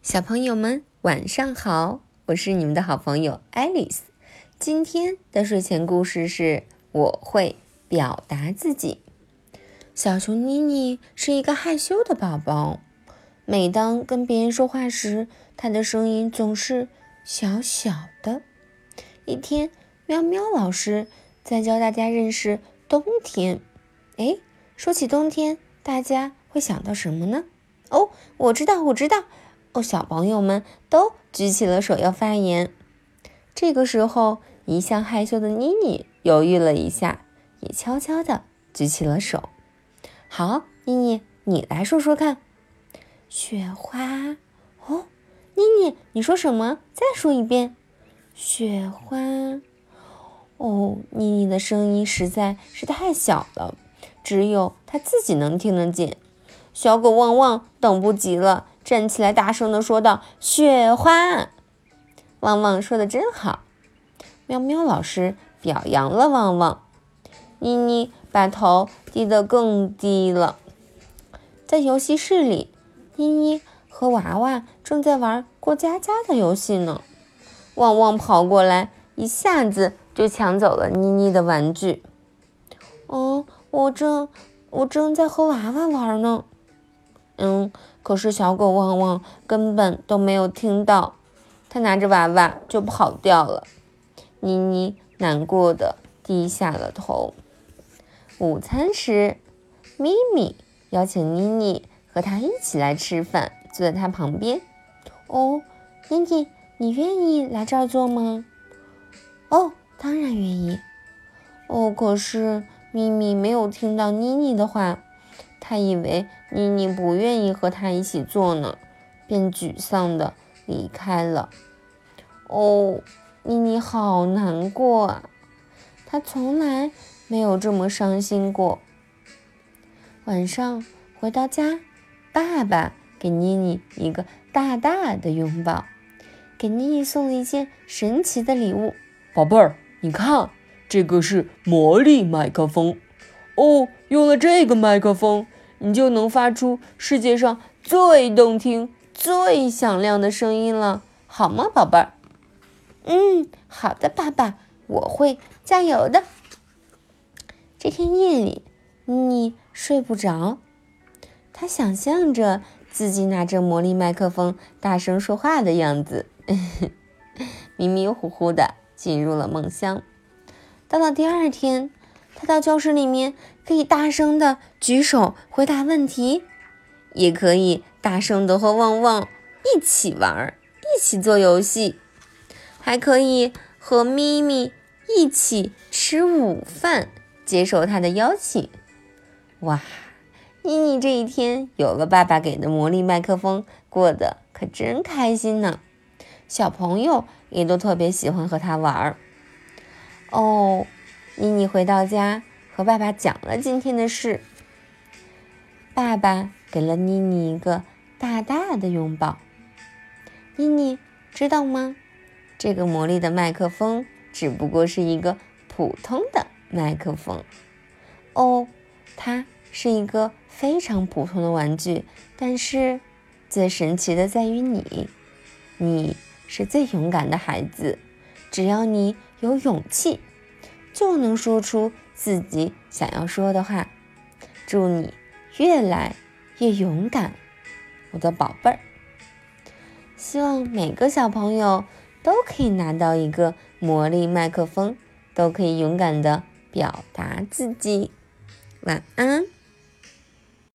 小朋友们，晚上好！我是你们的好朋友爱丽丝。今天的睡前故事是我会表达自己。小熊妮妮是一个害羞的宝宝，每当跟别人说话时，她的声音总是小小的。一天，喵喵老师在教大家认识冬天。哎，说起冬天，大家会想到什么呢？哦，我知道，我知道。哦，小朋友们都举起了手要发言。这个时候，一向害羞的妮妮犹豫了一下，也悄悄地举起了手。好，妮妮，你来说说看。雪花。哦，妮妮，你说什么？再说一遍。雪花。哦，妮妮的声音实在是太小了，只有她自己能听得见。小狗旺旺等不及了。站起来，大声地说道：“雪花！”旺旺说的真好。喵喵老师表扬了旺旺。妮妮把头低得更低了。在游戏室里，妮妮和娃娃正在玩过家家的游戏呢。旺旺跑过来，一下子就抢走了妮妮的玩具。哦，我正我正在和娃娃玩呢。嗯，可是小狗旺旺根本都没有听到，它拿着娃娃就跑掉了。妮妮难过的低下了头。午餐时，咪咪邀请妮妮和他一起来吃饭，坐在他旁边。哦，妮妮，你愿意来这儿坐吗？哦，当然愿意。哦，可是咪咪没有听到妮妮的话。他以为妮妮不愿意和他一起做呢，便沮丧地离开了。哦，妮妮好难过啊！她从来没有这么伤心过。晚上回到家，爸爸给妮妮一个大大的拥抱，给妮妮送了一件神奇的礼物。宝贝儿，你看，这个是魔力麦克风。哦，用了这个麦克风，你就能发出世界上最动听、最响亮的声音了，好吗，宝贝儿？嗯，好的，爸爸，我会加油的。这天夜里，妮妮睡不着，她想象着自己拿着魔力麦克风大声说话的样子，迷迷糊糊的进入了梦乡。到了第二天。他到教室里面，可以大声的举手回答问题，也可以大声的和旺旺一起玩，一起做游戏，还可以和咪咪一起吃午饭，接受他的邀请。哇，妮妮这一天有了爸爸给的魔力麦克风，过得可真开心呢。小朋友也都特别喜欢和他玩儿。哦。妮妮回到家，和爸爸讲了今天的事。爸爸给了妮妮一个大大的拥抱。妮妮知道吗？这个魔力的麦克风只不过是一个普通的麦克风。哦，它是一个非常普通的玩具，但是最神奇的在于你，你是最勇敢的孩子。只要你有勇气。就能说出自己想要说的话。祝你越来越勇敢，我的宝贝儿。希望每个小朋友都可以拿到一个魔力麦克风，都可以勇敢的表达自己。晚安。